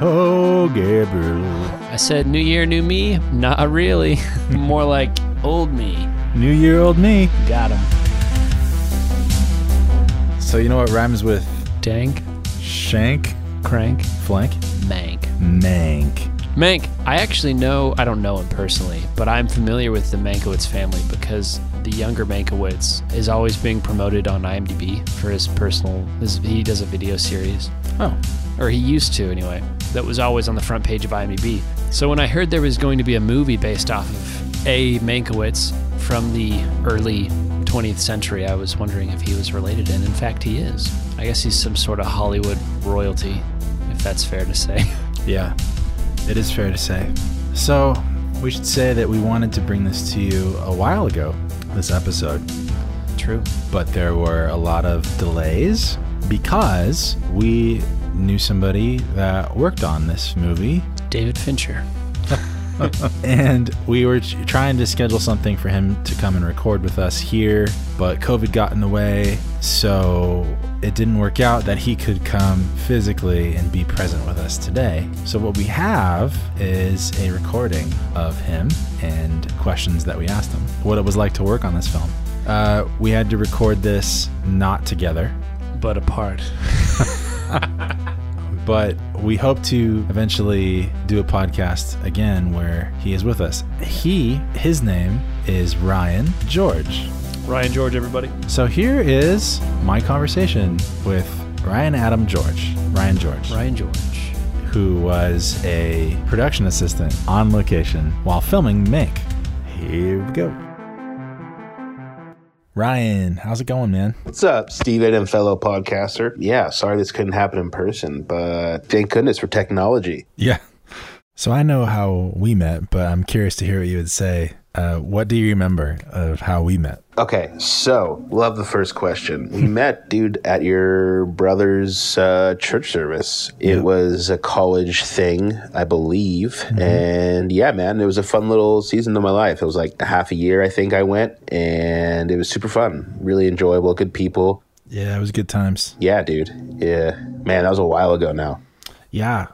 Oh, Gabriel. I said, New Year, new me? Not really. More like old me. New year, old me. Got him. So, you know what rhymes with Dank, shank, crank, flank? mank. Mank. Mank, I actually know, I don't know him personally, but I'm familiar with the Mankiewicz family because the younger Mankiewicz is always being promoted on IMDb for his personal, his, he does a video series. Oh, or he used to anyway, that was always on the front page of IMDb. So when I heard there was going to be a movie based off of A. Mankiewicz from the early 20th century, I was wondering if he was related, and in fact he is. I guess he's some sort of Hollywood royalty, if that's fair to say. yeah. It is fair to say. So, we should say that we wanted to bring this to you a while ago, this episode, True. but there were a lot of delays because we knew somebody that worked on this movie David Fincher. and we were trying to schedule something for him to come and record with us here, but COVID got in the way, so it didn't work out that he could come physically and be present with us today. So, what we have is a recording of him and questions that we asked him, what it was like to work on this film. Uh, we had to record this not together, But apart. but we hope to eventually do a podcast again where he is with us. He, his name is Ryan George. Ryan George, everybody. So here is my conversation with Ryan Adam George, Ryan George, Ryan George. who was a production assistant on location while filming Mank. Here we go. Ryan, how's it going, man? What's up, Steven and fellow podcaster? Yeah, sorry this couldn't happen in person, but thank goodness for technology. Yeah. So I know how we met, but I'm curious to hear what you would say. Uh, what do you remember of how we met? Okay, so love the first question. We met, dude, at your brother's uh, church service. It Yep. was a college thing, I believe. And yeah, man, it was a fun little season of my life. It was like a half a year, I think I went, and it was super fun. Really enjoyable, good people. Yeah, it was good times. Yeah, dude. Yeah, man, that was a while ago now. Yeah,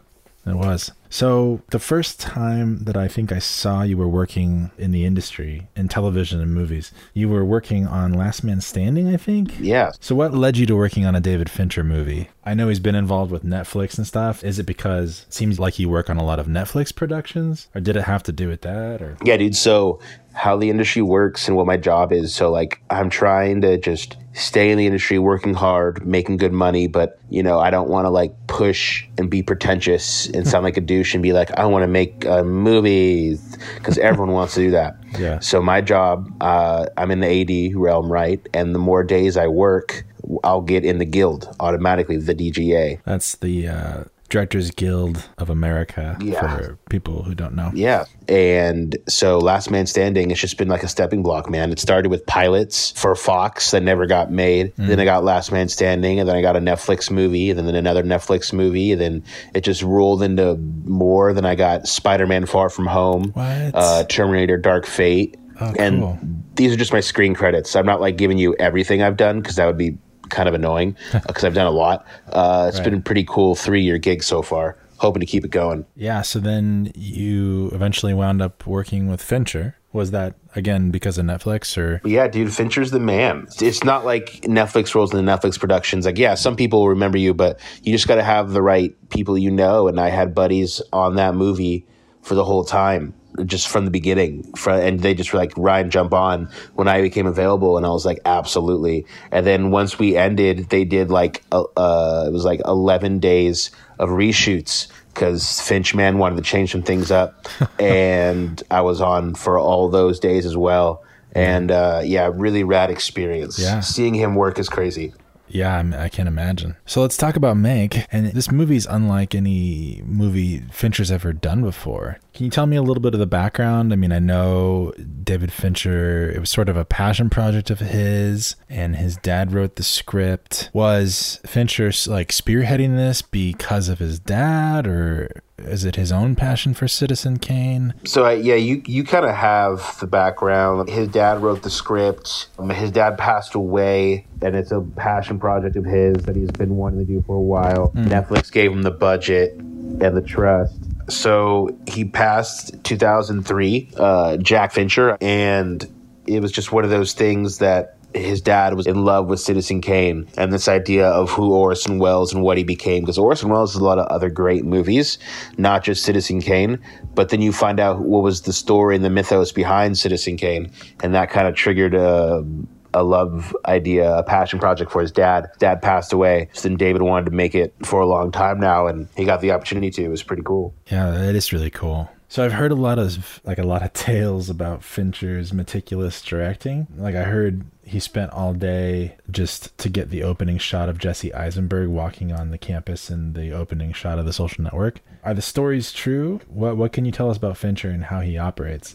it was. So the first time that I think I saw you were working in the industry, in television and movies, you were working on Last Man Standing, I think. Yeah, So what led you to working on a David Fincher movie? I know he's been involved with Netflix and stuff. Is it because it seems like you work on a lot of Netflix productions, or did it have to do with that? Or Yeah, dude. So how the industry works and what my job is. So like I'm trying to just stay in the industry, working hard, making good money, but you know, I don't want to like push and be pretentious and sound like a douche and be like, I want to make a movie because everyone wants to do that. Yeah. So my job, uh, I'm in the AD realm, right? And the more days I work, I'll get in the guild automatically, the DGA. that's the uh, Directors Guild of America Yeah. for people who don't know. Yeah. And so Last Man Standing, it's just been like a stepping block, man. It started with pilots for Fox that never got made. Then I got Last Man Standing, and then I got a Netflix movie, and then another Netflix movie. And then it just rolled into more. Then I got Spider Man Far From Home, What? Uh, Terminator Dark Fate. Oh, and cool. these are just my screen credits. I'm not like giving you everything I've done because that would be kind of annoying because I've done a lot. Uh, it's Right. been a pretty cool three year gig so far. Hoping to keep it going. Yeah, so then you eventually wound up working with Fincher. Was that again because of Netflix or yeah, dude, Fincher's the man. It's not like Netflix rolls into Netflix productions. Like, yeah, some people will remember you, but you just got to have the right people you know. And I had buddies on that movie for the whole time, just from the beginning. And they just were like, Ryan, jump on when I became available. And I was like, absolutely. And then once we ended, they did like, uh, uh, it was like 11 days of reshoots because Finch man wanted to change some things up. and I was on for all those days as well. And uh, yeah, really rad experience. Yeah. Seeing him work is crazy. Yeah, I'm, I can not imagine. So let's talk about Mank. And this movie's unlike any movie Fincher's ever done before. Can you tell me a little bit of the background? I mean, I know David Fincher, it was sort of a passion project of his, and his dad wrote the script. Was Fincher like spearheading this because of his dad, or is it his own passion for Citizen Kane? So uh, yeah, you you kind of have the background. His dad wrote the script. Um, his dad passed away, and it's a passion project of his that he's been wanting to do for a while. Netflix gave him the budget and the trust. So he passed 2003, uh, Jack Fincher, and it was just one of those things that his dad was in love with Citizen Kane and this idea of who Orson Welles and what he became. Because Orson Welles has a lot of other great movies, not just Citizen Kane. But then you find out what was the story and the mythos behind Citizen Kane, and that kind of triggered a. A love idea, a passion project for his dad. Dad passed away. So then David wanted to make it for a long time now, and he got the opportunity to. It was pretty cool. Yeah, it is really cool. So I've heard a lot of like a lot of tales about Fincher's meticulous directing. Like I heard he spent all day just to get the opening shot of Jesse Eisenberg walking on the campus and the opening shot of the social network. Are the stories true? What what can you tell us about Fincher and how he operates?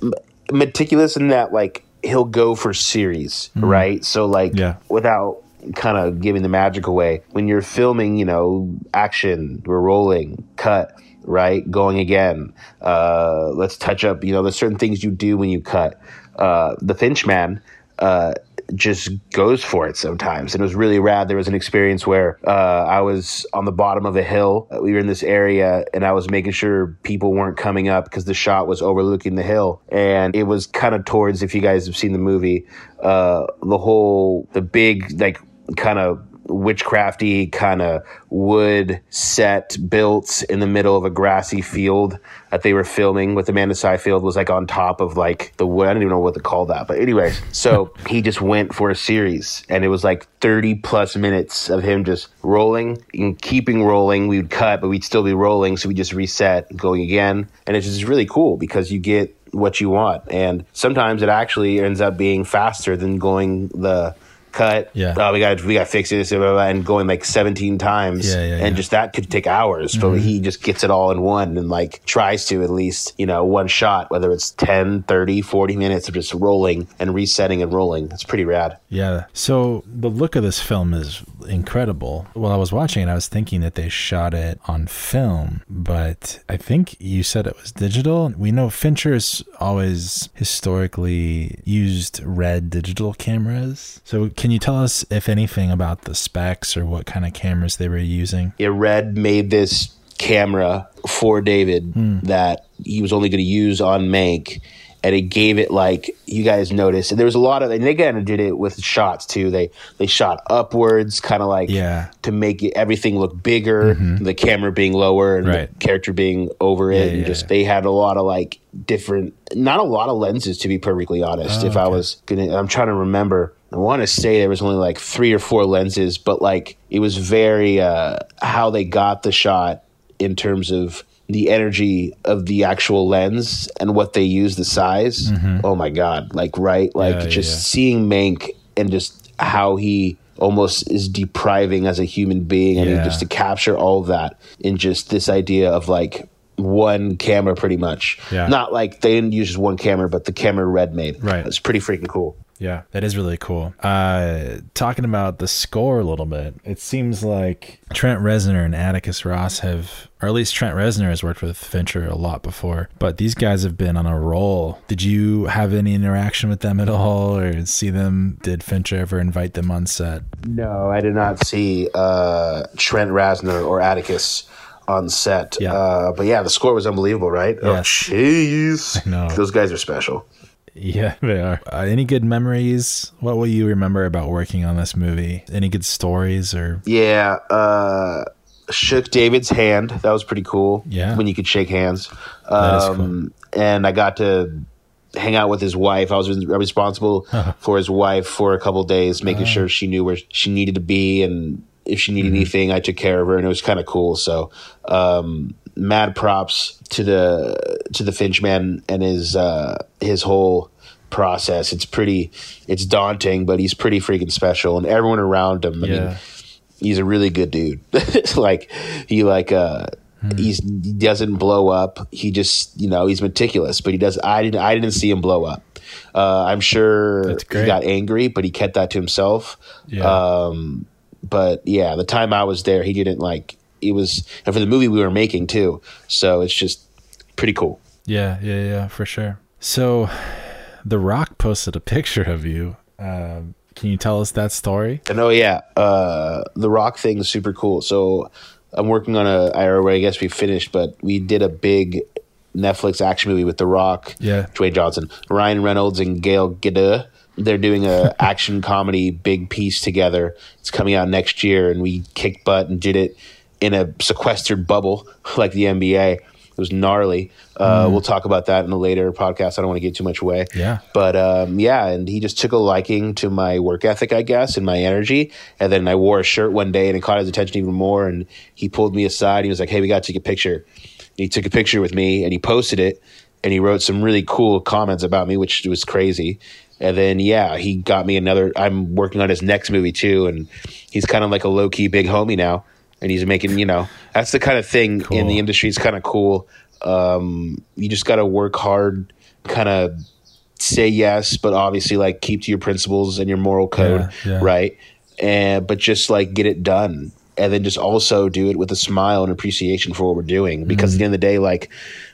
meticulous in that like he'll go for series, right? So like Yeah. without kind of giving the magic away, when you're filming, you know, action, we're rolling, cut, right? Going again. Uh, let's touch up, you know, there's certain things you do when you cut. Uh, the Finchman, uh, just goes for it sometimes. And it was really rad. There was an experience where uh, I was on the bottom of a hill. We were in this area and I was making sure people weren't coming up because the shot was overlooking the hill. And it was kind of towards, if you guys have seen the movie, uh, the whole, the big, like, kind of witchcrafty kind of wood set built in the middle of a grassy field that they were filming with Amanda Seyfried was like on top of like the wood. I don't even know what to call that. But anyways, so he just went for a series and it was like 30 plus minutes of him just rolling and keeping rolling. We would cut, but we'd still be rolling. So we just reset, going again. And it's just really cool because you get what you want. And sometimes it actually ends up being faster than going the cut. Yeah. Oh, we got we got to fix this and going like 17 times. Yeah, yeah, and yeah. Mm-hmm. just that could take hours. But he just gets it all in one and like tries to at least, you know, one shot, whether it's 10, 30, 40 minutes of just rolling and resetting and rolling. It's pretty rad. Yeah. So the look of this film is incredible. While I was watching it, I was thinking that they shot it on film, but I think you said it was digital. We know Fincher's always historically used red digital cameras. So can you tell us, if anything, about the specs or what kind of cameras they were using? Yeah, Red made this camera for David Hmm. that he was only going to use on Mank. And it gave it like you guys noticed, and there was a lot of, and they kind of did it with shots too. They they shot upwards, kind of like Yeah. Mm-hmm. to make it, everything look bigger, the camera being lower and Right. the character being over it, Yeah, and yeah, just they had a lot of like different, not a lot of lenses to be perfectly honest. Oh, if I was gonna, I'm trying to remember. I want to say there was only like three or four lenses, but like it was very uh, how they got the shot in terms of the energy of the actual lens and what they use the size. Oh my god! Like right, like Mm-hmm. Yeah, yeah, just yeah. seeing Mank and just how he almost is depriving as a human being, and Yeah. just to capture all of that in just this idea of like one camera, pretty much. Yeah. Not like they didn't use just one camera, but the camera Red made. Right. It's pretty freaking cool. Yeah, that is really cool. Uh, talking about the score a little bit, it seems like Trent Reznor and Atticus Ross have, or at least Trent Reznor has worked with Fincher a lot before, but these guys have been on a roll. Did you have any interaction with them at all, or see them? Did Fincher ever invite them on set? No, I did not see uh, Trent Reznor or Atticus on set. Yeah. Uh, but yeah, the score was unbelievable, right? Oh, Yes. jeez. I. Those guys are special. Yeah, they are. Uh, any good memories? What will you remember about working on this movie? Any good stories or? Yeah. Uh, shook David's hand. That was pretty cool. Yeah. When you could shake hands. That is Um, And I got to hang out with his wife. I was res- responsible for his wife for a couple days, making sure she knew where she needed to be and if she needed anything, I took care of her, and it was kind of cool. So, um, mad props to the to the Finch man and his uh, his whole process. It's pretty, it's daunting, but he's pretty freaking special, and everyone around him. I Yeah. mean, he's a really good dude. like he like uh he's he doesn't blow up. He just you know he's meticulous, but he does. I didn't I didn't see him blow up. Uh, I'm sure he got angry, but he kept that to himself. Yeah. Um, but yeah, the time I was there, he didn't like it was and for the movie we were making too. So it's just pretty cool. Yeah, yeah, yeah, for sure. So, The Rock posted a picture of you. Um, can you tell us that story? And oh yeah, uh, the Rock thing is super cool. So I'm working on a. I or I guess we finished, but we did a big Netflix action movie with The Rock, Yeah. Dwayne Johnson, Ryan Reynolds, and Gail Gadot. They're doing a action comedy big piece together. It's coming out next year, and we kicked butt and did it in a sequestered bubble like the NBA. It was gnarly. Uh, We'll talk about that in a later podcast. I don't want to get too much away. Yeah. But um, yeah, and he just took a liking to my work ethic, I guess, and my energy. And then I wore a shirt one day, and it caught his attention even more. And he pulled me aside. He was like, "Hey, we got to take a picture." And he took a picture with me, and he posted it, and he wrote some really cool comments about me, which was crazy. And then yeah, he got me another. I'm working on his next movie too, and he's kind of like a low key big homie now. And he's making, you know, that's the kind of thing in the industry. It's kind of cool. Um, you just got to work hard, kind of say yes, but obviously like keep to your principles and your moral code, Yeah, yeah. right? And but just like get it done, and then just also do it with a smile and appreciation for what we're doing. Because Mm-hmm. at the end of the day, like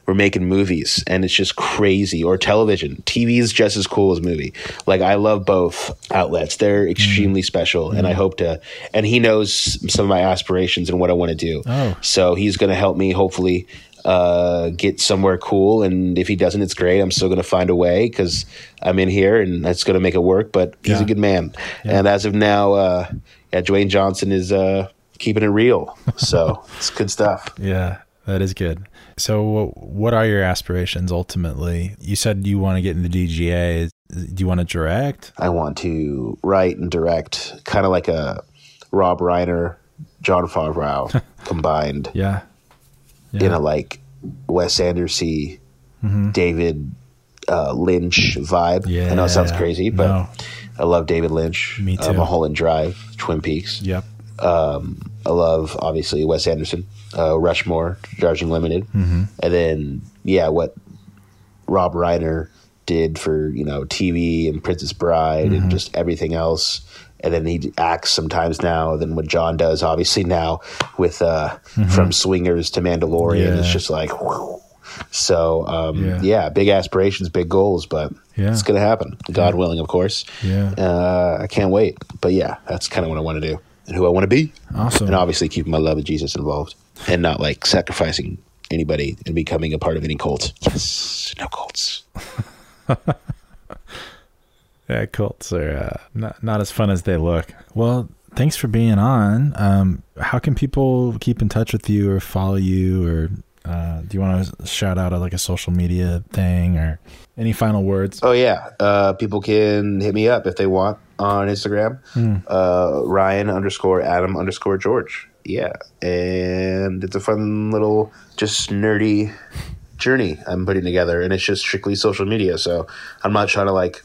we're making movies, and it's just crazy. Or television, TV is just as cool as movie. Like I love both outlets; they're extremely Mm-hmm. special, and I hope to. And he knows some of my aspirations and what I want to do. Oh. So he's going to help me hopefully uh, get somewhere cool. And if he doesn't, it's great. I'm still going to find a way because I'm in here and that's going to make it work. But he's Yeah. a good man. Yeah. And as of now, uh, yeah, Dwayne Johnson is uh, keeping it real. So it's good stuff. Yeah, that is good. So, what are your aspirations ultimately? You said you want to get into DGA. Do you want to direct? I want to write and direct kind of like a Rob Reiner, Jon Favreau combined. Yeah. in a like Wes Andersy, David uh, Lynch vibe. I know it sounds crazy, but No. I love David Lynch. Me Uh, too. Mulholland Drive, Twin Peaks. Yep. I love obviously Wes Anderson, uh, Rushmore, Darjeeling Limited, Mm-hmm. and then yeah, what Rob Reiner did for you know TV and Princess Bride Mm-hmm. and just everything else. And then he acts sometimes now. Then what John does, obviously now with uh, from Swingers to Mandalorian, Mm-hmm. Yeah. it's just like. whew. So um, Yeah. yeah. big aspirations, big goals, but Yeah. it's gonna happen. God willing, of course. Yeah. Uh, I can't wait. But yeah, that's kind of what I want to do and who I want to be. Awesome. And obviously keeping my love of Jesus involved and not like sacrificing anybody and becoming a part of any cult. Yes, no cults. Yeah, cults are uh, not not as fun as they look. Well, thanks for being on. Um, how can people keep in touch with you or follow you, or uh, do you want to shout out a, like a social media thing or any final words? Oh yeah, uh, people can hit me up if they want on Instagram. Uh, Ryan underscore Adam underscore George. Yeah, and it's a fun little just nerdy journey I'm putting together, and it's just strictly social media. So I'm not trying to like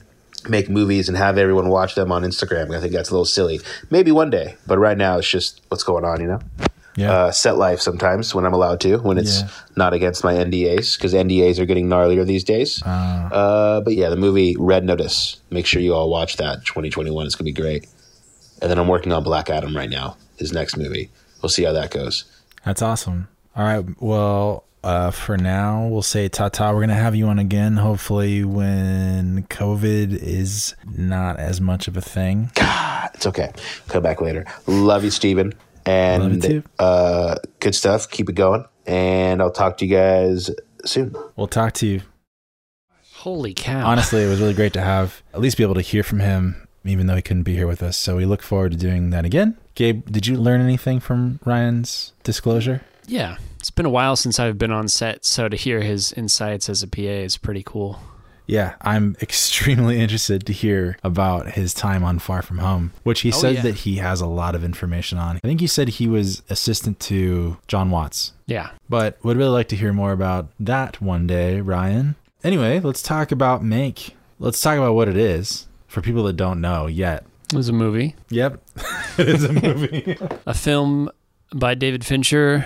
make movies and have everyone watch them on Instagram. I think that's a little silly. Maybe one day, but right now it's just what's going on, you know. Yeah. Uh, set life sometimes when I'm allowed to, when it's Yeah. not against my NDAs, because NDAs are getting gnarlier these days. Uh, but yeah, the movie Red Notice. Make sure you all watch that. 2021 It's gonna be great. And then I'm working on Black Adam right now. His next movie. We'll see how that goes. That's awesome. All right. Well, uh, for now, we'll say ta ta. We're going to have you on again, hopefully, when COVID is not as much of a thing. God, it's okay. Come back later. Love you, Steven. And Love you too. Uh, good stuff. Keep it going. And I'll talk to you guys soon. We'll talk to you. Holy cow. Honestly, it was really great to have at least be able to hear from him, even though he couldn't be here with us. So we look forward to doing that again. Gabe, did you learn anything from Ryan's disclosure? Yeah. It's been a while since I've been on set, so to hear his insights as a PA is pretty cool. Yeah, I'm extremely interested to hear about his time on Far From Home, which he Oh, said yeah. that he has a lot of information on. I think he said he was assistant to Jon Watts, Yeah. but would really like to hear more about that one day, Ryan. Anyway, let's talk about Mank. Let's talk about what it is for people that don't know yet. It was a movie, Yep, it is a movie. a film by David Fincher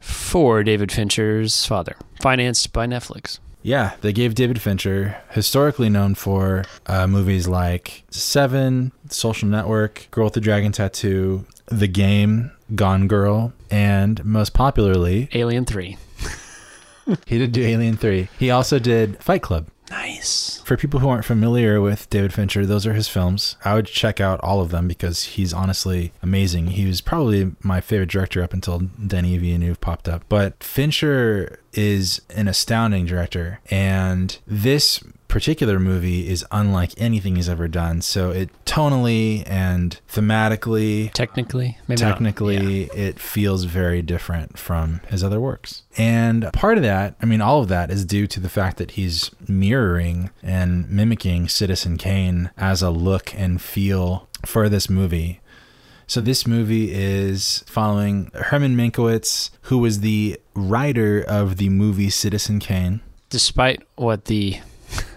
for David Fincher's father, financed by Netflix. Yeah, they gave David Fincher, historically known for uh, movies like Seven, Social Network, Girl with the Dragon Tattoo, The Game, Gone Girl, and most popularly, Alien 3. he did do Alien 3. He also did Fight Club. Nice. For people who aren't familiar with David Fincher, those are his films. I would check out all of them because he's honestly amazing. He was probably my favorite director up until Denis Villeneuve popped up. But Fincher is an astounding director, and this particular movie is unlike anything he's ever done. So it tonally and thematically Technically, maybe technically Yeah. it feels very different from his other works and part of that i mean all of that is due to the fact that he's mirroring and mimicking citizen kane as a look and feel for this movie so this movie is following herman Mankiewicz, who was the writer of the movie citizen kane Despite what the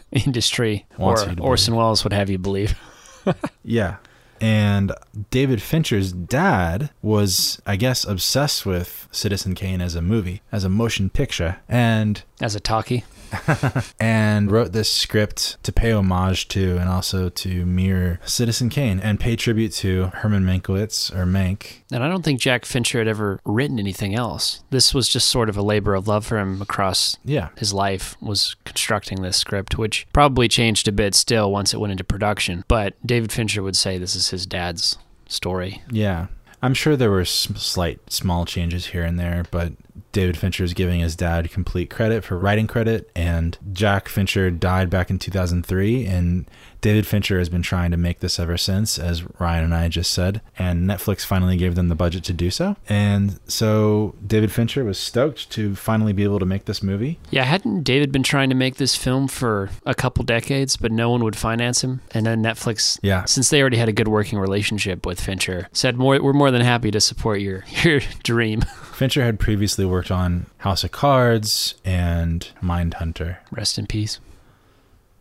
industry Wants or Orson Welles would have you believe. Yeah. And David Fincher's dad was, I guess, obsessed with Citizen Kane as a movie, as a motion picture, and As a talkie. and wrote this script to pay homage to and also to mirror Citizen Kane and pay tribute to Herman Mankiewicz or Mank. And I don't think Jack Fincher had ever written anything else. This was just sort of a labor of love for him across Yeah. his life was constructing this script, which probably changed a bit still once it went into production. But David Fincher would say this is his dad's story. Yeah. I'm sure there were slight small changes here and there, but David Fincher is giving his dad complete credit for writing credit. And Jack Fincher died back in 2003, and David Fincher has been trying to make this ever since, as Ryan and I just said. And Netflix finally gave them the budget to do so. And so David Fincher was stoked to finally be able to make this movie. Yeah, hadn't David been trying to make this film for a couple decades, but no one would finance him? And then Netflix, Yeah. since they already had a good working relationship with Fincher, said, more, We're more than happy to support your, your dream. Fincher had previously worked on House of Cards and Mindhunter. Rest in peace.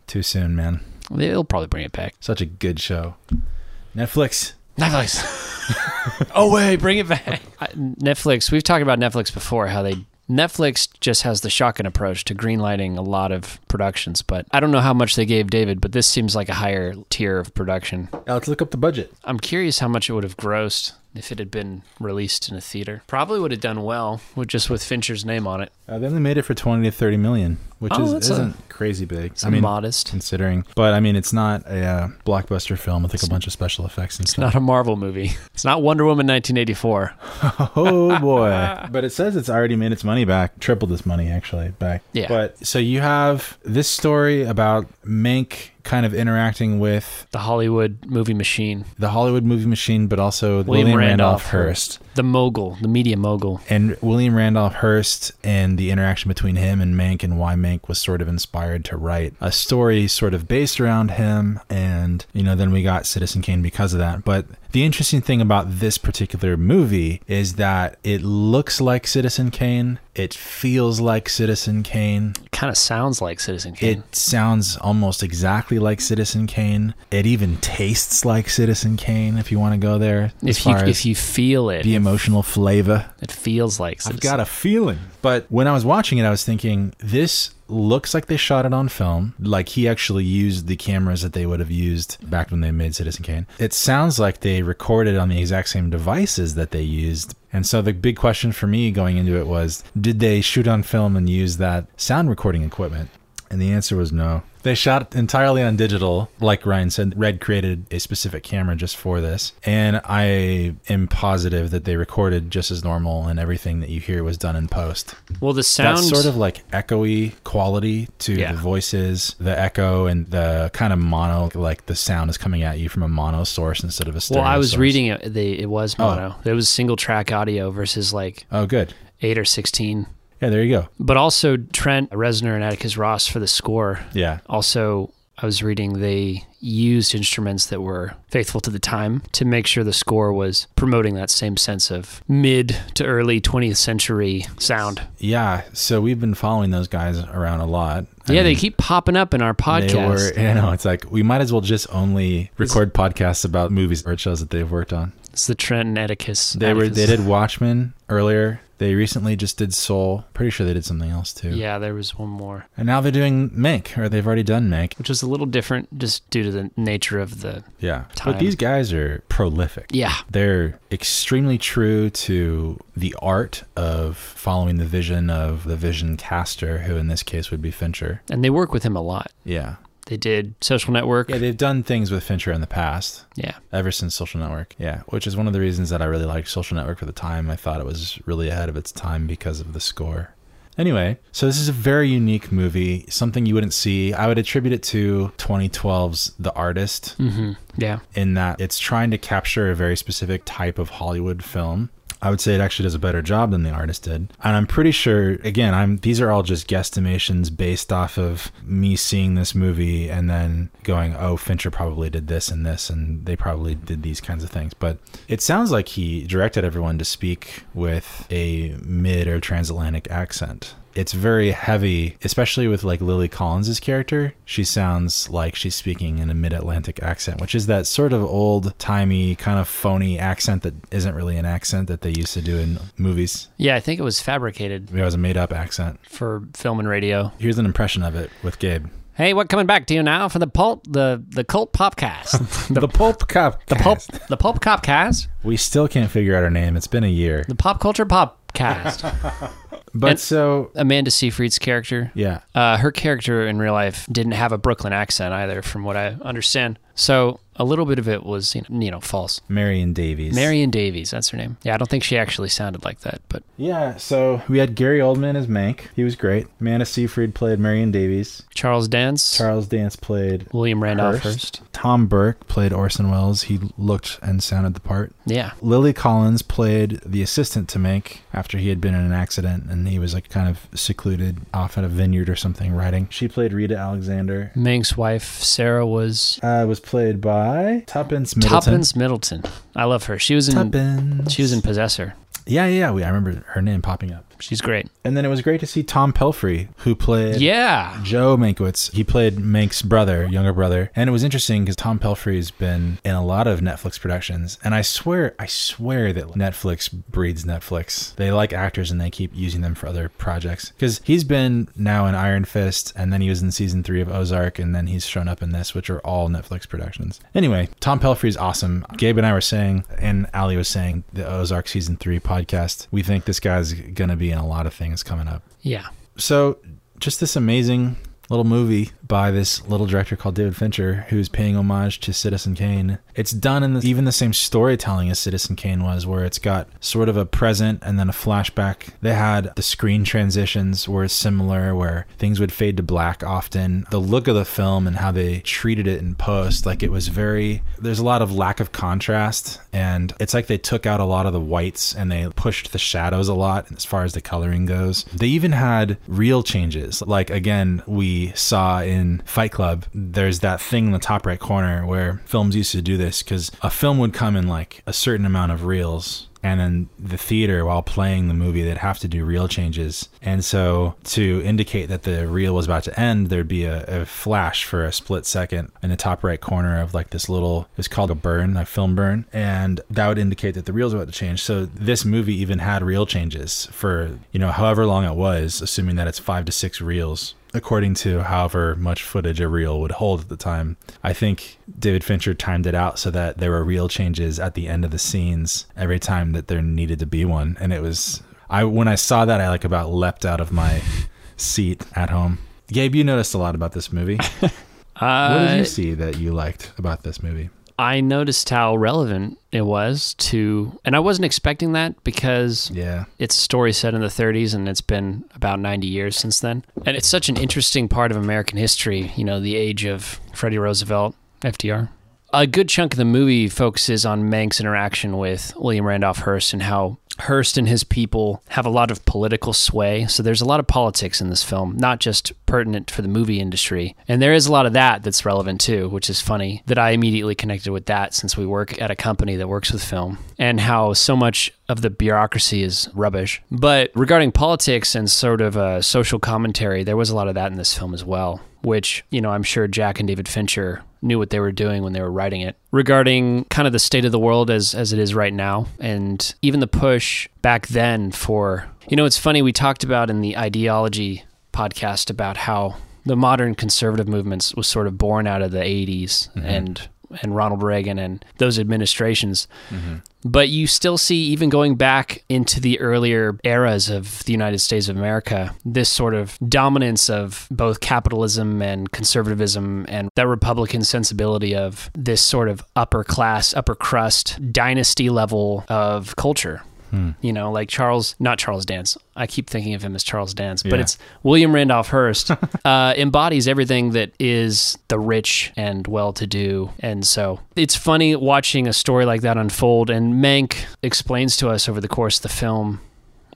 Too soon, man. They'll probably bring it back. Such a good show. Netflix. Netflix. oh wait, bring it back. Netflix. We've talked about Netflix before. How they Netflix just has the shotgun approach to greenlighting a lot of productions, but I don't know how much they gave David. But this seems like a higher tier of production. Uh, let's look up the budget. I'm curious how much it would have grossed if it had been released in a theater. Probably would have done well with just with Fincher's name on it. Uh, they only made it for 20 to 30 million, which Oh, is, isn't crazy big. It's I mean, modest. considering, but I mean, it's not a uh, blockbuster film with like a bunch of special effects and It's stuff. not a Marvel movie. It's not Wonder Woman 1984. oh boy! but it says it's already made its money back, tripled its money actually back. Yeah. But so you have this story about Mank kind of interacting with The Hollywood movie machine. the Hollywood movie machine, but also William William, Randolph Randolph Hearst. The mogul, the media mogul. And William Randolph Hearst and the interaction between him and Mank and why Mank was sort of inspired to write a story sort of based around him. And, you know, then we got Citizen Kane because of that. But the interesting thing about this particular movie is that it looks like Citizen Kane. It feels like Citizen Kane. Kind of sounds like Citizen Kane. It sounds almost exactly like Citizen Kane. It even tastes like Citizen Kane if you want to go there. if you if you feel it, the emotional flavor. it feels like I've got a feeling. But when I was watching it, I was thinking, this looks like they shot it on film. Like he actually used the cameras that they would have used back when they made Citizen Kane. It sounds like they recorded on the exact same devices that they used. And so the big question for me going into it was, did they shoot on film and use that sound recording equipment? And the answer was no. They shot entirely on digital. Like Ryan said, Red created a specific camera just for this. And I am positive that they recorded just as normal and everything that you hear was done in post. well, the sound That sort of like echoey quality to Yeah. the voices, the echo and the kind of mono, like the sound is coming at you from a mono source instead of a stereo Well, I was source. reading it. They it was Oh. mono. It was single track audio versus like Oh, good. eight or sixteen. Yeah, there you go. But also Trent Reznor and Atticus Ross for the score. Yeah. Also, I was reading they used instruments that were faithful to the time to make sure the score was promoting that same sense of mid to early 20th century sound. Yeah. So we've been following those guys around a lot. I yeah, they keep popping up in our They podcast. were, you know, it's like we might as well just only record podcasts about movies or shows that they've worked on. It's the Trent and Atticus. They were, they did Watchmen earlier. They recently just did Soul. Pretty sure they did something else too. Yeah, there was one more, And now they're doing Mank, or they've already done Mank. which was a little different just due to the nature of the. Yeah. Time. But these guys are prolific. Yeah. They're extremely true to the art of following the vision of the vision caster, who in this case would be Fincher. And they work with him a lot. Yeah. They did Social Network. Yeah, they've done things with Fincher in the past. Yeah. ever since Social Network. Yeah, which is one of the reasons that I really liked Social Network for the time. I thought it was really ahead of its time because of the score. Anyway, so this is a very unique movie, something you wouldn't see. I would attribute it to 2012's The Artist hmm Yeah. in that it's trying to capture a very specific type of Hollywood film. I would say it actually does a better job than the artist did. And I'm pretty sure again, I'm these are all just guesstimations based off of me seeing this movie and then going, "Oh, Fincher probably did this and this and they probably did these kinds of things." But it sounds like he directed everyone to speak with a mid or transatlantic accent it's very heavy, especially with like Lily Collins' character. She sounds like she's speaking in a mid Atlantic accent, which is that sort of old timey, kind of phony accent that isn't really an accent that they used to do in movies. Yeah, I think it was fabricated It was a made up accent. for film and radio. Here's an impression of it with Gabe. Hey, what coming back to you now for the pulp the the cult popcast. The, Pulp Cop. the pulp the pulp copcast. We still can't figure out her name. It's been a year. The pop culture popcast. But And- so, Amanda Seyfried's character. yeah. Uh, her character in real life didn't have a Brooklyn accent either, from what I understand. So a little bit of it was, you know, you know false. Marion Davies. Marion Davies, that's her name. Yeah, I don't think she actually sounded like that, but Yeah, so we had Gary Oldman as Mank. He was great. Amanda Seyfried played Marion Davies. Charles Dance, Charles Dance played William Randolph Hearst. Hearst. Tom Burke played Orson Welles. He looked and sounded the part. Yeah, Lily Collins played the assistant to Mank after he had been in an accident and he was like kind of secluded off at a vineyard or something writing. She played Rita Alexander. Mank's wife Sarah was Uh, was played by Tuppence Middleton. Tuppence Middleton. I love her. She was in Tuppence. she was in Possessor. Yeah, yeah, yeah. We, I remember her name popping up. She's great. And then it was great to see Tom Pelphrey, who played Yeah. Joe Mankiewicz. He played Mank's brother, younger brother. And it was interesting because Tom Pelphrey's been in a lot of Netflix productions. And I swear, I swear that Netflix breeds Netflix. They like actors and they keep using them for other projects. Because he's been now in Iron Fist, and then he was in season three of Ozark, and then he's shown up in this, which are all Netflix productions. Anyway, Tom Pelphrey's awesome. Gabe and I were saying, and Ali was saying, the Ozark season three podcast, we think this guy's going to be in a lot of things coming up Yeah. so just this amazing little movie by this little director called David Fincher, who's paying homage to Citizen Kane. It's done in the, even the same storytelling as Citizen Kane was, where it's got sort of a present and then a flashback. They had the screen transitions were similar, where things would fade to black often. The look of the film and how they treated it in post, like it was very. There's a lot of lack of contrast, and it's like they took out a lot of the whites and they pushed the shadows a lot as far as the coloring goes. They even had real changes, like again we saw in Fight Club. There's that thing in the top right corner where films used to do this because a film would come in like a certain amount of reels. And then the theater, while playing the movie, they'd have to do reel changes. And so, to indicate that the reel was about to end, there'd be a, a flash for a split second in the top right corner of like this little, it's called a burn, a film burn. And that would indicate that the reels about to change. So, this movie even had reel changes for, you know, however long it was, assuming that it's five to six reels according to however much footage a reel would hold at the time. I think David Fincher timed it out so that there were reel changes at the end of the scenes every time that there needed to be one. And it was I when I saw that I like about leapt out of my seat at home. Gabe, you noticed a lot about this movie. What did Uh, you see that you liked about this movie? I noticed how relevant it was to, and I wasn't expecting that because Yeah. it's a story set in the 30s and it's been about 90 years since then. And it's such an interesting part of American history, you know, the age of Freddie Roosevelt, FDR. A good chunk of the movie focuses on Mank's interaction with William Randolph Hearst and how Hearst and his people have a lot of political sway. So there's a lot of politics in this film, not just pertinent for the movie industry. And there is a lot of that that's relevant too, which is funny that I immediately connected with that since we work at a company that works with film and how so much of the bureaucracy is rubbish. But regarding politics and sort of a social commentary, there was a lot of that in this film as well. which, you know, I'm sure Jack and David Fincher knew what they were doing when they were writing it. Regarding kind of the state of the world as as it is right now and even the push back then for you know it's funny we talked about in the ideology podcast about how the modern conservative movements was sort of born out of the 80s mm-hmm. and and Ronald Reagan and those administrations. Mm-hmm. But you still see, even going back into the earlier eras of the United States of America, this sort of dominance of both capitalism and conservatism and that Republican sensibility of this sort of upper class, upper crust, dynasty level of culture. You know, like Charles, not Charles Dance. I keep thinking of him as Charles Dance, but Yeah. it's William Randolph Hearst uh, embodies everything that is the rich and well-to-do, and so it's funny watching a story like that unfold. And Mank explains to us over the course of the film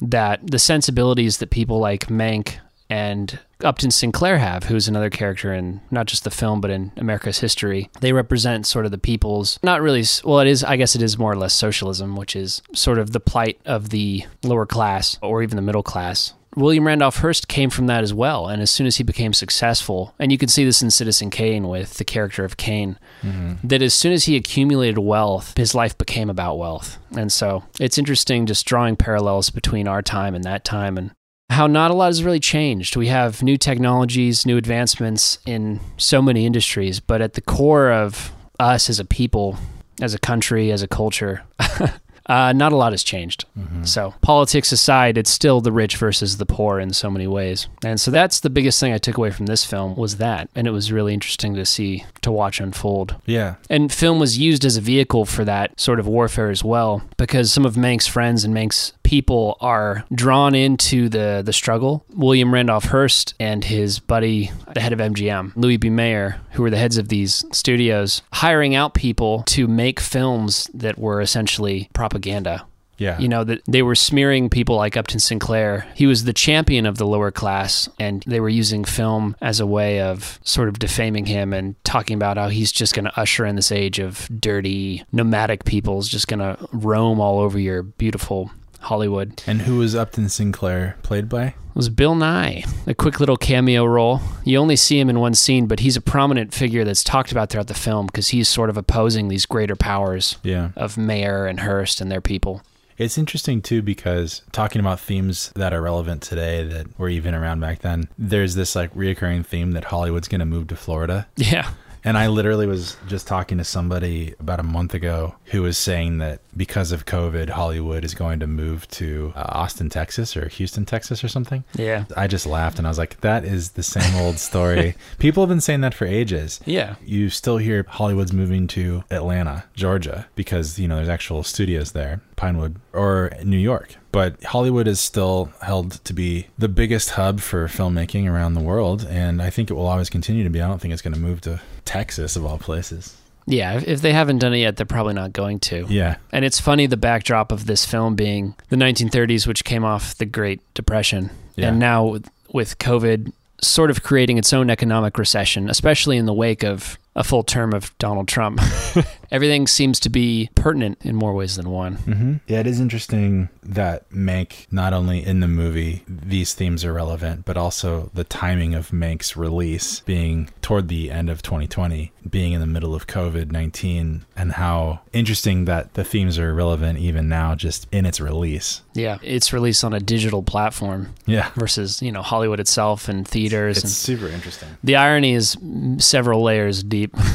that the sensibilities that people like Mank and Upton Sinclair have, who's another character in not just the film but in America's history, they represent sort of the people's not really well it is I guess it is more or less socialism, which is sort of the plight of the lower class or even the middle class. William Randolph Hearst came from that as well, and as soon as he became successful, and you can see this in Citizen Kane with the character of Kane, mm-hmm. that as soon as he accumulated wealth, his life became about wealth. And so it's interesting just drawing parallels between our time and that time and how not a lot has really changed. We have new technologies, new advancements in so many industries, but at the core of us as a people, as a country, as a culture, uh, not a lot has changed. So, politics aside, it's still the rich versus the poor in so many ways. And so that's the biggest thing I took away from this film was that, and it was really interesting to see to watch unfold. Yeah. And film was used as a vehicle for that sort of warfare as well, because some of Mank's friends and Mank's people are drawn into the the struggle. William Randolph Hearst and his buddy, the head of MGM, Louis B. Mayer, who were the heads of these studios, hiring out people to make films that were essentially propaganda. Yeah. You know, that they were smearing people like Upton Sinclair. He was the champion of the lower class, and they were using film as a way of sort of defaming him and talking about how he's just going to usher in this age of dirty, nomadic people's just going to roam all over your beautiful Hollywood. and who was Upton Sinclair played by? It was Bill Nye, a quick little cameo role. You only see him in one scene, but he's a prominent figure that's talked about throughout the film because he's sort of opposing these greater powers Yeah. of Mayer and Hearst and their people. It's interesting too because talking about themes that are relevant today that were even around back then, there's this like reoccurring theme that Hollywood's going to move to Florida. Yeah. And I literally was just talking to somebody about a month ago who was saying that because of COVID, Hollywood is going to move to uh, Austin, Texas or Houston, Texas or something. Yeah. I just laughed and I was like, that is the same old story. People have been saying that for ages. Yeah. You still hear Hollywood's moving to Atlanta, Georgia, because, you know, there's actual studios there, Pinewood, or New York. But Hollywood is still held to be the biggest hub for filmmaking around the world. And I think it will always continue to be. I don't think it's going to move to Texas, of all places. Yeah, if- they haven't done it yet, they're probably not going to. Yeah. And it's funny the backdrop of this film being the 1930s, which came off the Great Depression. Yeah. And now with, with COVID sort of creating its own economic recession, especially in the wake of a full term of Donald Trump. Everything seems to be pertinent in more ways than one. hmm Yeah, it is interesting that Mank, not only in the movie, these themes are relevant, but also the timing of Mank's release being toward the end of 2020, being in the middle of COVID 19, and how interesting that the themes are relevant even now, just in its release. Yeah, it's released on a digital platform Yeah. versus, you know, Hollywood itself and theaters. It's and super interesting. the irony is several layers deep.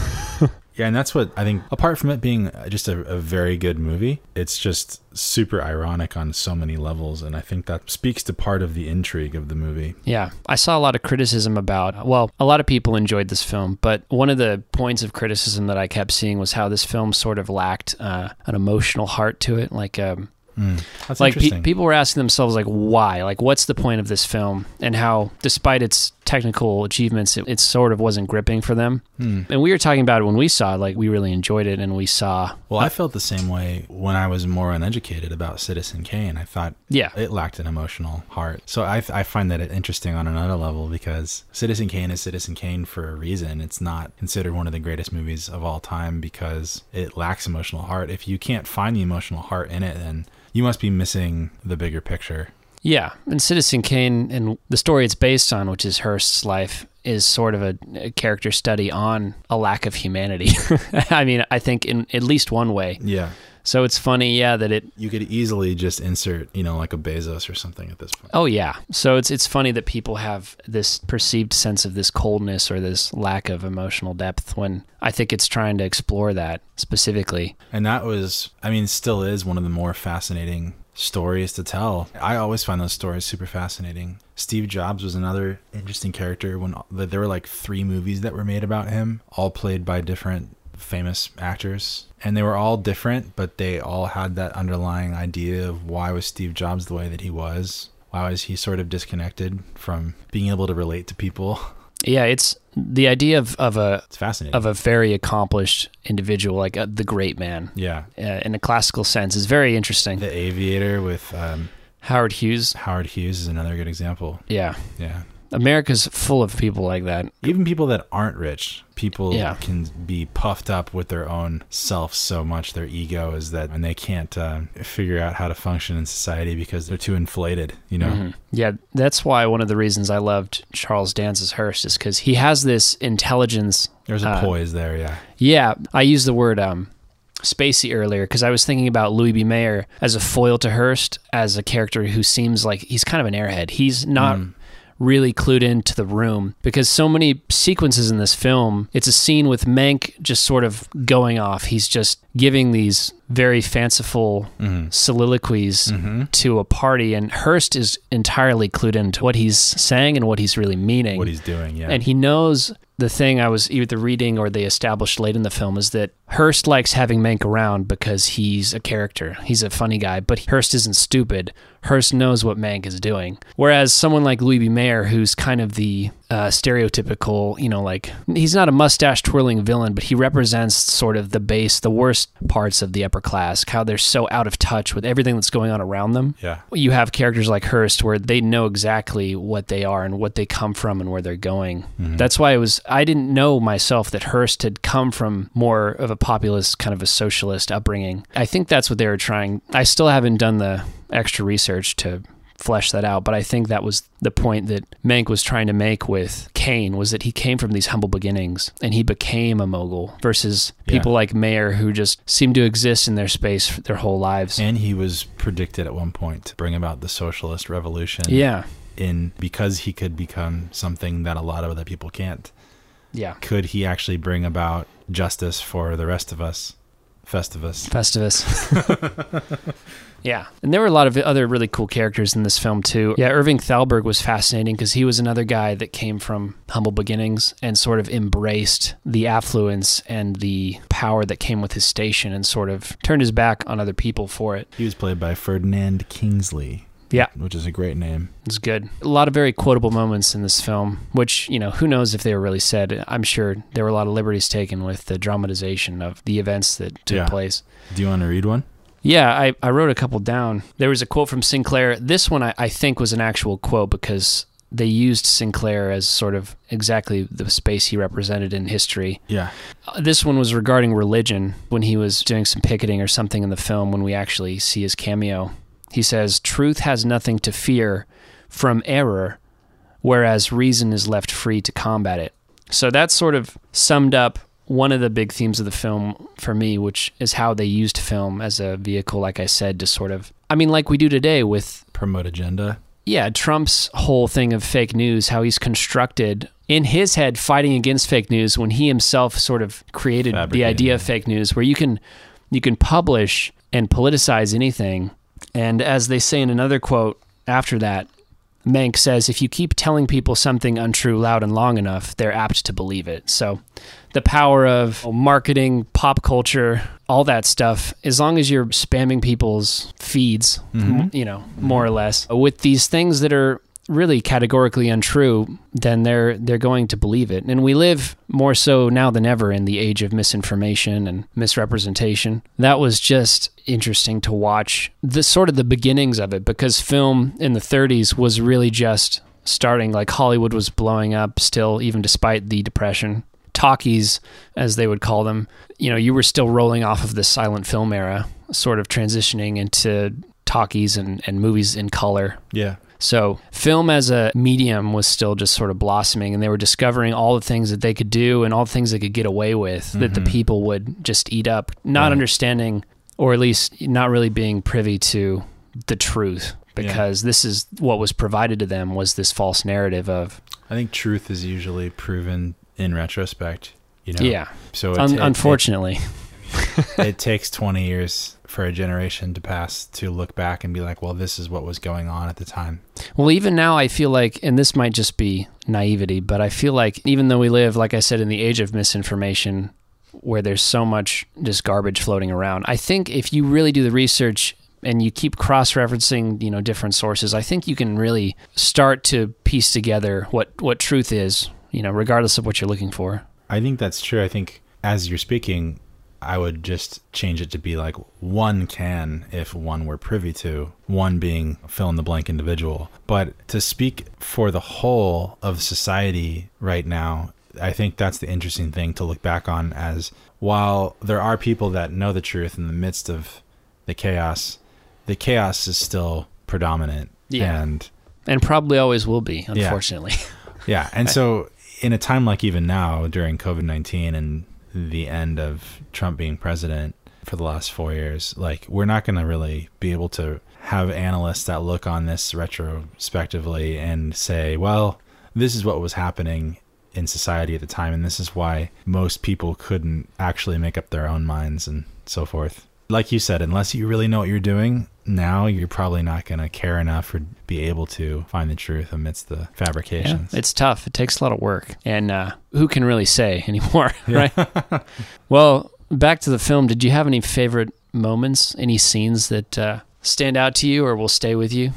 Yeah, and that's what I think. Apart from it being just a, a very good movie, it's just super ironic on so many levels, and I think that speaks to part of the intrigue of the movie. Yeah, I saw a lot of criticism about. Well, a lot of people enjoyed this film, but one of the points of criticism that I kept seeing was how this film sort of lacked uh, an emotional heart to it. Like, um, That's like pe- people were asking themselves, like, why? Like, what's the point of this film? And how, despite its technical achievements, it, it sort of wasn't gripping for them. Hmm. And we were talking about it when we saw it. Like, we really enjoyed it, and we saw, Well, I felt the same way when I was more uneducated about Citizen Kane. I thought yeah, it lacked an emotional heart. So I, I find that interesting on another level because Citizen Kane is Citizen Kane for a reason. It's not considered one of the greatest movies of all time because it lacks emotional heart. If you can't find the emotional heart in it, then you must be missing the bigger picture. Yeah, and Citizen Kane and the story it's based on, which is Hearst's life, is sort of a, a character study on a lack of humanity. I mean, I think in at least one way. Yeah. So it's funny, yeah, that it. You could easily just insert, you know, like a Bezos or something at this point. Oh yeah. So it's it's funny that people have this perceived sense of this coldness or this lack of emotional depth when I think it's trying to explore that specifically. And that was, I mean, still is one of the more fascinating stories to tell. I always find those stories super fascinating. Steve Jobs was another interesting character when there were like three movies that were made about him, all played by different famous actors. And they were all different, but they all had that underlying idea of why was Steve Jobs the way that he was? Why was he sort of disconnected from being able to relate to people? Yeah, it's the idea of, of a It's fascinating. of a very accomplished individual, like a, the great man, yeah. uh, in a classical sense, is very interesting. The Aviator with um, Howard Hughes, Howard Hughes is another good example. yeah, Yeah. America's full of people like that. Even people that aren't rich, people Yeah. can be puffed up with their own self so much, their ego is that, and they can't uh, figure out how to function in society because they're too inflated, you know? Mhm. Yeah, that's why one of the reasons I loved Charles Dance's Hearst is because he has this intelligence. There's a Uh, poise there, yeah. Yeah, I used the word um, spacey earlier because I was thinking about Louis B. Mayer as a foil to Hearst, as a character who seems like he's kind of an airhead. He's not Mm. Really clued into the room because so many sequences in this film, it's a scene with Mank just sort of going off. He's just giving these very fanciful Mhm. soliloquies Mhm. to a party, and Hearst is entirely clued into what he's saying and what he's really meaning. What he's doing, yeah. And he knows the thing I was either reading or they established late in the film is that Hearst likes having Mank around because he's a character. He's a funny guy, but Hearst isn't stupid. Hearst knows what Mank is doing. Whereas someone like Louis B. Mayer, who's kind of the uh, stereotypical, you know, like he's not a mustache twirling villain, but he represents sort of the base, the worst parts of the upper class, how they're so out of touch with everything that's going on around them yeah. you have characters like Hearst where they know exactly what they are and what they come from and where they're going. That's why it was I didn't know myself that Hearst had come from more of a populist kind of a socialist upbringing. I think that's what they were trying. I still haven't done the extra research to flesh that out, but I think that was the point that Mank was trying to make with Kane was that he came from these humble beginnings and he became a mogul versus Yeah. people like Mayer who just seem to exist in their space their whole lives. And he was predicted at one point to bring about the socialist revolution. yeah. In because he could become something that a lot of other people can't. Yeah. Could he actually bring about justice for the rest of us? Festivus. Festivus. yeah. And there were a lot of other really cool characters in this film, too. Yeah, Irving Thalberg was fascinating because he was another guy that came from humble beginnings and sort of embraced the affluence and the power that came with his station and sort of turned his back on other people for it. He was played by Ferdinand Kingsley. Yeah. Which is a great name. It's good. A lot of very quotable moments in this film, which, you know, who knows if they were really said. I'm sure there were a lot of liberties taken with the dramatization of the events that took Yeah. place. Do you want to read one? Yeah, I, I wrote a couple down. There was a quote from Sinclair. This one I, I think was an actual quote because they used Sinclair as sort of exactly the space he represented in history. Yeah. Uh, This one was regarding religion when he was doing some picketing or something in the film when we actually see his cameo. He says, Truth has nothing to fear from error, whereas reason is left free to combat it. So that sort of summed up one of the big themes of the film for me, which is how they used film as a vehicle, like I said, to sort of, I mean, like we do today with Promote agenda. yeah, Trump's whole thing of fake news, how he's constructed in his head fighting against fake news when he himself sort of created the idea of fake news where you can you can publish and politicize anything. And as they say in another quote after that, Mank says if you keep telling people something untrue loud and long enough, they're apt to believe it. So the power of marketing, pop culture, all that stuff, as long as you're spamming people's feeds, m- you know, more or less, with these things that are really categorically untrue, then they're they're going to believe it. And we live more so now than ever in the age of misinformation and misrepresentation. That was just interesting to watch the sort of the beginnings of it because film in the 30s was really just starting like Hollywood was blowing up still even despite the depression talkies as they would call them you know you were still rolling off of the silent film era sort of transitioning into talkies and, and movies in color. Yeah. So, film as a medium was still just sort of blossoming, and they were discovering all the things that they could do and all the things they could get away with that the mm-hmm. people would just eat up, not Right. understanding, or at least not really being privy to the truth, because this is what was provided to them was this false narrative of, I think truth is usually proven in retrospect. You know. yeah, So it, un- it- unfortunately, it, it takes 20 years for a generation to pass to look back and be like, well, this is what was going on at the time. Well, even now, I feel like, and this might just be naivety, but I feel like even though we live, like I said, in the age of misinformation, where there's so much just garbage floating around, I think if you really do the research and you keep cross-referencing, you know, different sources, I think you can really start to piece together what what truth is, you know, regardless of what you're looking for. I think that's true. I think as you're speaking, I would just change it to be like one can if one were privy to, one being fill in the blank individual. But to speak for the whole of society right now, I think that's the interesting thing to look back on as while there are people that know the truth in the midst of the chaos, the chaos is still predominant. Yeah. And And probably always will be, Yeah. unfortunately. yeah, and so in a time like even now during COVID nineteen and the end of Trump being president for the last four years, like we're not going to really be able to have analysts that look on this retrospectively and say, well, this is what was happening in society at the time, and this is why most people couldn't actually make up their own minds and so forth. Like you said, unless you really know what you're doing, now you're probably not going to care enough or be able to find the truth amidst the Yeah, fabrications. it's tough. It takes a lot of work, and uh, who can really say anymore, right? well, back to the film. Did you have any favorite moments, any scenes that uh, stand out to you or will stay with you?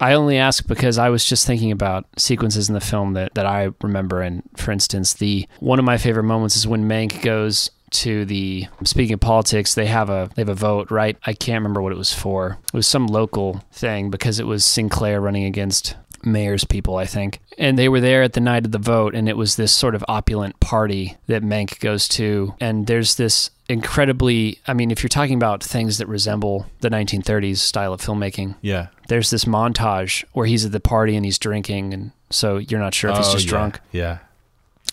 I only ask because I was just thinking about sequences in the film that, that I remember, and for instance, the one of my favorite moments is when Mank goes to the speaking of politics they have a they have a vote right i can't remember what it was for it was some local thing because it was sinclair running against Mayer's people, I think. And they were there at the night of the vote, and it was this sort of opulent party that Mank goes to. And there's this incredibly, I mean, if you're talking about things that resemble the 1930s style of filmmaking, Yeah. there's this montage where he's at the party and he's drinking, and so you're not sure if he's Oh, just yeah. drunk. Yeah.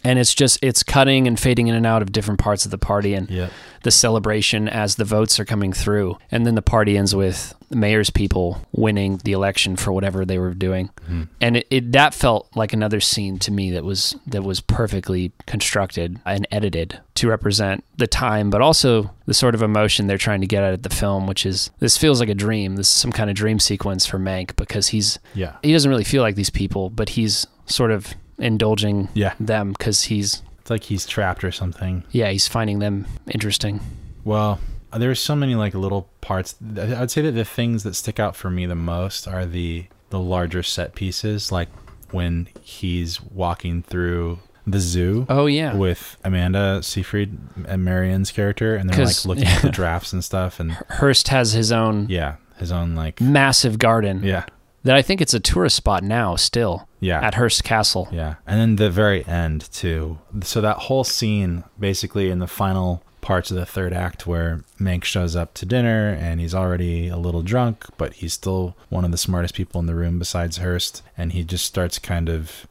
And it's just, it's cutting and fading in and out of different parts of the party. And Yeah. the celebration as the votes are coming through. And then the party ends with the Mayer's people winning the election for whatever they were doing. Hmm. And it, it that felt like another scene to me that was that was perfectly constructed and edited to represent the time, but also the sort of emotion they're trying to get at at the film, which is this feels like a dream. This is some kind of dream sequence for Mank because he's Yeah. he doesn't really feel like these people, but he's sort of indulging Yeah. them because he's It's like he's trapped or something. yeah he's finding them interesting. Well, there's so many like little parts. I'd say that the things that stick out for me the most are the the larger set pieces, like when he's walking through the zoo Oh yeah, with Amanda Seyfried and Marion's character, and they're like looking at the drafts and stuff, and Hearst has his own yeah, his own like massive garden yeah, that I think it's a tourist spot now still yeah, at Hearst Castle. Yeah, and then the very end too. So that whole scene, basically in the final parts of the third act, where Mank shows up to dinner and he's already a little drunk, but he's still one of the smartest people in the room besides Hearst, and he just starts kind of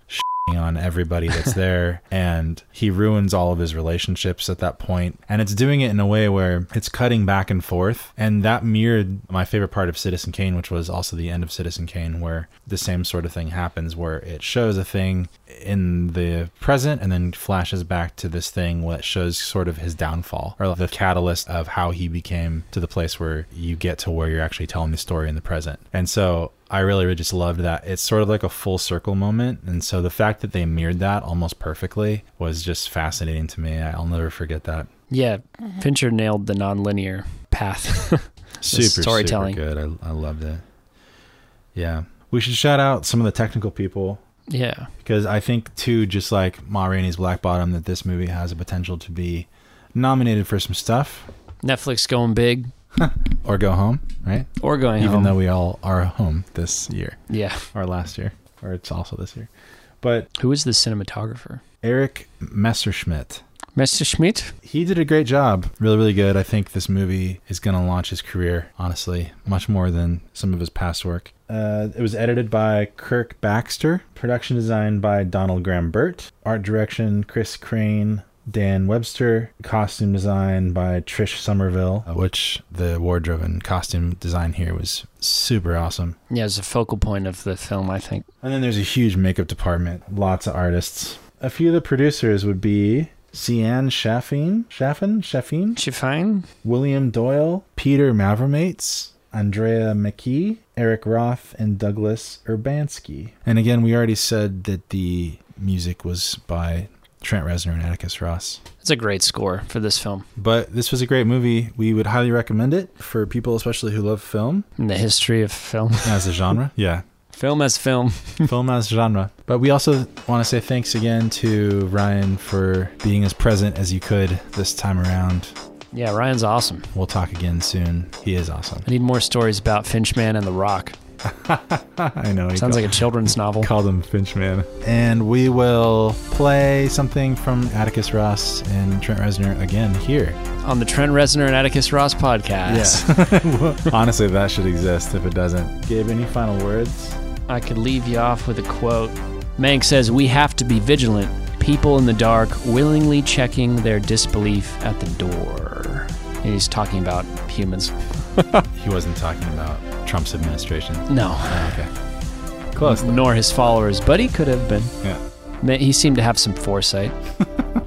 on everybody that's there, and he ruins all of his relationships at that point, and it's doing it in a way where it's cutting back and forth, and that mirrored my favorite part of Citizen Kane, which was also the end of Citizen Kane, where the same sort of thing happens, where it shows a thing in the present and then flashes back to this thing that shows sort of his downfall or the catalyst of how he became to the place where you get to where you're actually telling the story in the present. And so I really, really just loved that. It's sort of like a full circle moment. And so the fact that they mirrored that almost perfectly was just fascinating to me. I'll never forget that. Yeah, mm-hmm. Fincher nailed the nonlinear path. Super, storytelling. super good. I, I loved it. Yeah. We should shout out some of the technical people yeah, because I think too, just like Ma Rainey's Black Bottom, that this movie has a potential to be nominated for some stuff Netflix going big or go home, right? or going Even home. though we all are home this year yeah, or last year, or it's also this year. But who is the cinematographer? Erik Messerschmidt, Messerschmidt? He did a great job. Really, really good. I think this movie is going to launch his career, honestly, much more than some of his past work. Uh, it was edited by Kirk Baxter, production design by Donald Graham Burt, art direction Chris Craine, Dan Webster, costume design by Trish Somerville, uh, which the wardrobe and costume design here was super awesome. Yeah, it's a focal point of the film, I think. And then there's a huge makeup department, lots of artists. A few of the producers would be Ceán Chaffin, Shaffin, Shaffin, Chiffine? William Doyle, Peter Mavromates, Andrea McKee, Eric Roth, and Douglas Urbanski. And again, we already said that the music was by Trent Reznor and Atticus Ross. It's a great score for this film. But this was a great movie. We would highly recommend it for people, especially who love film In the history of film. as a genre. yeah, film as film. film as genre. But we also want to say thanks again to Ryan for being as present as you could this time around. Yeah, Ryan's awesome. We'll talk again soon. He is awesome. I need more stories about Finchman and The Rock. I know. Sounds like a children's novel. Call him Finchman. And we will play something from Atticus Ross and Trent Reznor again here. On the Trent Reznor and Atticus Ross podcast. Yeah. Honestly, that should exist if it doesn't. Gabe, any final words? I could leave you off with a quote. Mank says, We have to be vigilant. People in the dark willingly checking their disbelief at the door. He's talking about humans. He wasn't talking about Trump's administration. No, Oh, okay. Close. though. nor his followers, but he could have been. Yeah. He seemed to have some foresight.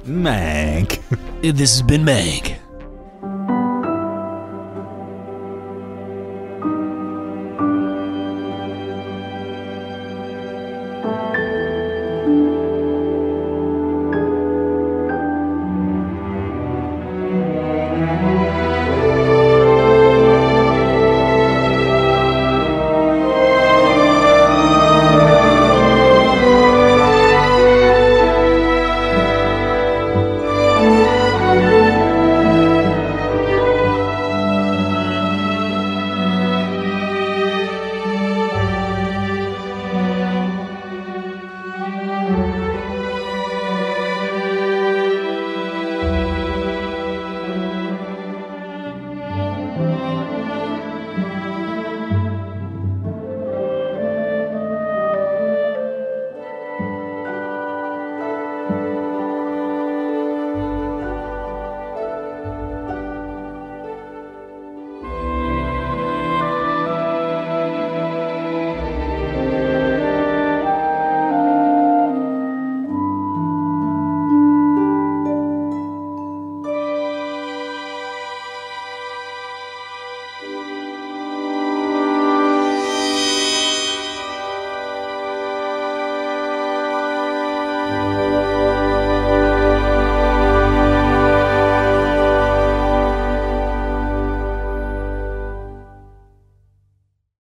Mank. This has been Mank.